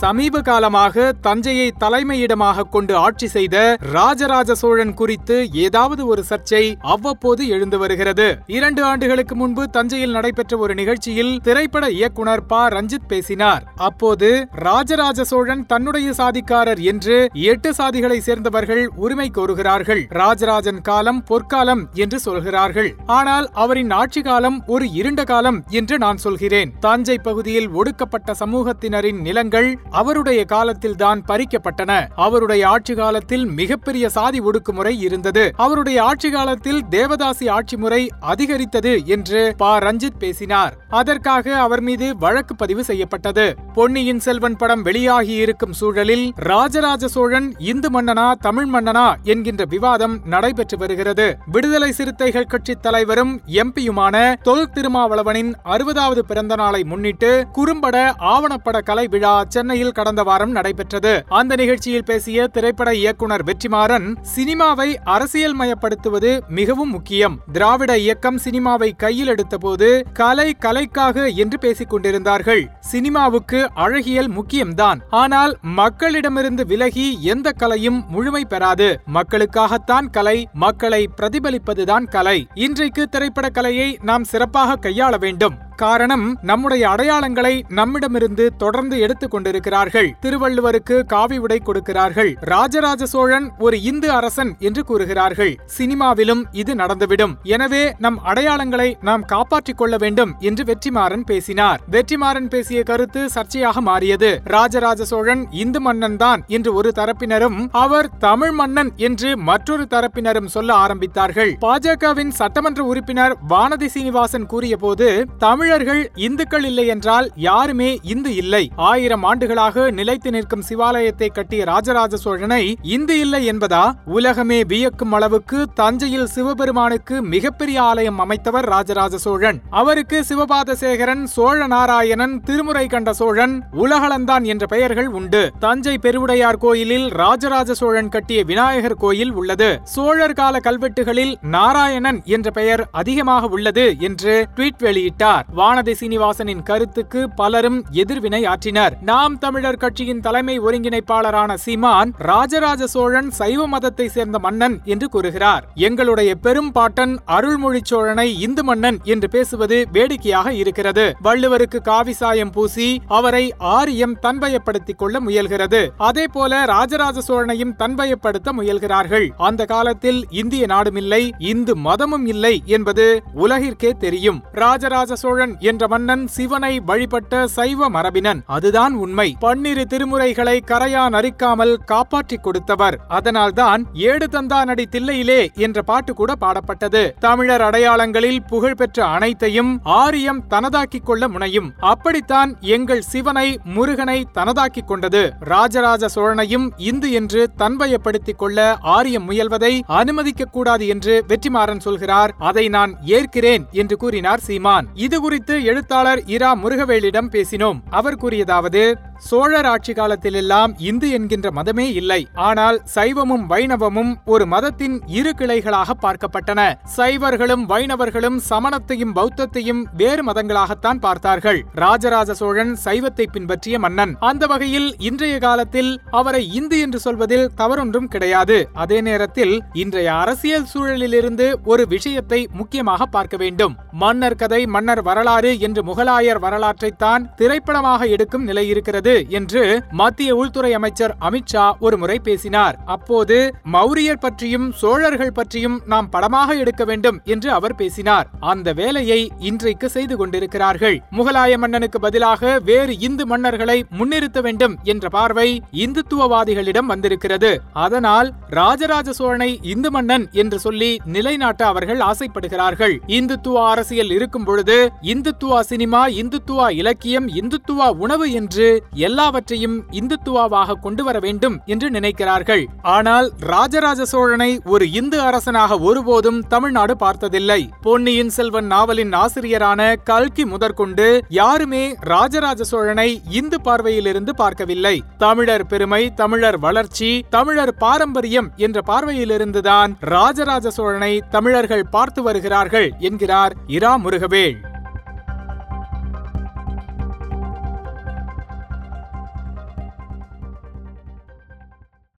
சமீப காலமாக தஞ்சையை தலைமையிடமாக கொண்டு ஆட்சி செய்த ராஜராஜ சோழன் குறித்து ஏதாவது ஒரு சர்ச்சை அவ்வப்போது எழுந்து வருகிறது. இரண்டு ஆண்டுகளுக்கு முன்பு தஞ்சையில் நடைபெற்ற ஒரு நிகழ்ச்சியில் திரைப்பட இயக்குனர் ப. ரஞ்சித் பேசினார். அப்போது ராஜராஜ சோழன் தன்னுடைய சாதிக்காரர் என்று எட்டு சாதிகளை சேர்ந்தவர்கள் உரிமை கோருகிறார்கள். ராஜராஜன் காலம் பொற்காலம் என்று சொல்கிறார்கள். ஆனால் அவரின் ஆட்சி காலம் ஒரு இருண்ட காலம் என்று நான் சொல்கிறேன். தஞ்சை பகுதியில் ஒடுக்கப்பட்ட சமூகத்தினரின் நிலங்கள் அவருடைய காலத்தில்தான் பறிக்கப்பட்டன. அவருடைய ஆட்சி காலத்தில் மிகப்பெரிய சாதி ஒடுக்குமுறை இருந்தது. அவருடைய ஆட்சி காலத்தில் தேவதாசி ஆட்சி முறை அதிகரித்தது என்று ப. ரஞ்சித் பேசினார். அதற்காக அவர் மீது வழக்கு பதிவு செய்யப்பட்டது. பொன்னியின் செல்வன் படம் வெளியாகி இருக்கும் சூழலில் ராஜராஜ சோழன் இந்து மன்னனா தமிழ் மன்னனா என்கின்ற விவாதம் நடைபெற்று வருகிறது. விடுதலை சிறுத்தைகள் கட்சி தலைவரும் எம்பியுமான தொல் திருமாவளவனின் அறுபதாவது பிறந்த நாளை முன்னிட்டு குறும்பட ஆவணப்பட கலை விழா சென்னையில் கடந்த வாரம் நடைபெற்றது. அந்த நிகழ்ச்சியில் பேசிய திரைப்பட இயக்குனர் வெற்றிமாறன் சினிமாவை அரசியல் மயப்படுத்துவது மிகவும் முக்கியம். திராவிட இயக்கம் சினிமாவை கையில் எடுத்தபோது கலை கலைக்காக என்று பேசிக் கொண்டிருந்தார்கள். சினிமாவுக்கு அழகியல் முக்கியம்தான். ஆனால் மக்களிடமிருந்து விலகி எந்த கலையும் முழுமை பெறாது. மக்களுக்காகத்தான் கலை மக்களை பிரதிபலிப்பதுதான் கலை. இன்றைக்கு திரைப்பட கலையை நாம் சிறப்பாக கையாள வேண்டும். காரணம் நம்முடைய அடையாளங்களை நம்மிடமிருந்து தொடர்ந்து எடுத்துக் கொண்டிருக்கிறார்கள். திருவள்ளுவருக்கு காவி உடை கொடுக்கிறார்கள். ராஜராஜ சோழன் ஒரு இந்து அரசன் என்று கூறுகிறார்கள். சினிமாவிலும் இது நடந்துவிடும். எனவே நம் அடையாளங்களை நாம் காப்பாற்றிக் கொள்ள வேண்டும் என்று வெற்றிமாறன் பேசினார். வெற்றிமாறன் பேசிய கருத்து சர்ச்சையாக மாறியது. ராஜராஜ சோழன் இந்து மன்னன் தான் என்று ஒரு தரப்பினரும் அவர் தமிழ் மன்னன் என்று மற்றொரு தரப்பினரும் சொல்ல ஆரம்பித்தார்கள். பாஜகவின் சட்டமன்ற உறுப்பினர் வானதி சீனிவாசன் கூறியபோது தமிழ் தமிழர்கள் இந்துக்கள் இல்லை என்றால் யாருமே இந்து இல்லை. ஆயிரம் ஆண்டுகளாக நிலைத்து நிற்கும் சிவாலயத்தை கட்டிய ராஜராஜ சோழனை இந்து இல்லை என்பதா? உலகமே வியக்கும் அளவுக்கு தஞ்சையில் சிவபெருமானுக்கு மிகப்பெரிய ஆலயம் அமைத்தவர் ராஜராஜ சோழன். அவருக்கு சிவபாத சேகரன் சோழ நாராயணன் திருமுறை கண்ட சோழன் உலகளந்தான் என்ற பெயர்கள் உண்டு. தஞ்சை பெருவுடையார் கோயிலில் ராஜராஜ சோழன் கட்டிய விநாயகர் கோயில் உள்ளது. சோழர் கால கல்வெட்டுகளில் நாராயணன் என்ற பெயர் அதிகமாக உள்ளது என்று ட்வீட் வெளியிட்டார். வானதி சீனிவாசனின் கருத்துக்கு பலரும் எதிர்வினை ஆற்றினர். நாம் தமிழர் கட்சியின் தலைமை ஒருங்கிணைப்பாளரான சீமான் ராஜராஜ சோழன் சைவ மதத்தை சேர்ந்த மன்னன் என்று கூறுகிறார். எங்களுடைய பெரும் பாட்டன் அருள்மொழி சோழனை இந்து மன்னன் என்று பேசுவது வேடிக்கையாக இருக்கிறது. வள்ளுவருக்கு காவி சாயம் பூசி அவரை ஆரியம் தன்வயப்படுத்திக் கொள்ள முயல்கிறது. அதே போல ராஜராஜ சோழனையும் தன்வயப்படுத்த முயல்கிறார்கள். அந்த காலத்தில் இந்திய நாடுமில்லை இந்து மதமும் இல்லை என்பது உலகிற்கே தெரியும். ராஜராஜ சோழன் என்ற மன்னன் சிவனை வழிபட்ட சைவ மரபினன். அதுதான் உண்மை. பன்னிரு திருமுறைகளை கரையான் அரிக்காமல் காப்பாற்றிக் கொடுத்தவர். அதனால்தான் ஏடு தந்தானடி தில்லையிலே என்ற பாட்டு கூட பாடப்பட்டது. தமிழர் அடையாளங்களில் புகழ்பெற்ற அனைத்தையும் ஆரியம் தனதாக்கிக் கொள்ள முனையும். அப்படித்தான் எங்கள் சிவனை முருகனை தனதாக்கிக் கொண்டது. ராஜராஜ சோழனையும் இந்து என்று தன்வயப்படுத்திக் கொள்ள ஆரியம் முயல்வதை அனுமதிக்க கூடாது என்று வெற்றிமாறன் சொல்கிறார். அதை நான் ஏற்கிறேன் என்று கூறினார் சீமான். இது குறித்து குறித்து எழுத்தாளர் இரா முருகவேலிடம் பேசினோம். அவர் கூறியதாவது சோழர் ஆட்சி காலத்திலெல்லாம் இந்து என்கின்ற மதமே இல்லை. ஆனால் சைவமும் வைணவமும் ஒரு மதத்தின் இரு கிளைகளாக பார்க்கப்பட்டன. சைவர்களும் வைணவர்களும் சமணத்தையும் பௌத்தத்தையும் வேறு மதங்களாகத்தான் பார்த்தார்கள். ராஜராஜ சோழன் சைவத்தை பின்பற்றிய மன்னன். அந்த வகையில் இன்றைய காலத்தில் அவரை இந்து என்று சொல்வதில் தவறொன்றும் கிடையாது. அதே நேரத்தில் இன்றைய அரசியல் சூழலிலிருந்து ஒரு விஷயத்தை முக்கியமாக பார்க்க வேண்டும். மன்னர் கதை மன்னர் வரலாறு என்று முகலாயர் வரலாற்றைத்தான் திரைப்படமாக எடுக்கும் நிலை இருக்கிறது என்று மத்திய உள்துறை அமைச்சர் அமித்ஷா ஒரு முறை பேசினார். அப்போது மௌரியர் பற்றியும் சோழர்கள் பற்றியும் நாம் படமாக எடுக்க வேண்டும் என்று அவர் பேசினார். அந்த வேலையை இன்றைக்கு செய்து கொண்டிருக்கிறார்கள். முகலாய மன்னனுக்கு பதிலாக வேறு இந்து மன்னர்களை முன்னிறுத்த வேண்டும் என்ற பார்வை இந்துத்துவவாதிகளிடம் வந்திருக்கிறது. அதனால் ராஜராஜ சோழனை இந்து மன்னன் என்று சொல்லி நிலைநாட்ட அவர்கள் ஆசைப்படுகிறார்கள். இந்துத்துவ அரசியல் இருக்கும் பொழுது இந்துத்துவா சினிமா இந்துத்துவா இலக்கியம் இந்துத்துவா உணவு என்று எல்லாவற்றையும் இந்துத்துவாவாக கொண்டு வர வேண்டும் என்று நினைக்கிறார்கள். ஆனால் ராஜராஜ சோழனை ஒரு இந்து அரசனாக ஒருபோதும் தமிழ்நாடு பார்த்ததில்லை. பொன்னியின் செல்வன் நாவலின் ஆசிரியரான கல்கி முதற்கொண்டு யாருமே ராஜராஜ சோழனை இந்து பார்வையிலிருந்து பார்க்கவில்லை. தமிழர் பெருமை தமிழர் வளர்ச்சி தமிழர் பாரம்பரியம் என்ற பார்வையிலிருந்துதான் ராஜராஜ சோழனை தமிழர்கள் பார்த்து வருகிறார்கள் என்கிறார் இரா முருகவேள்.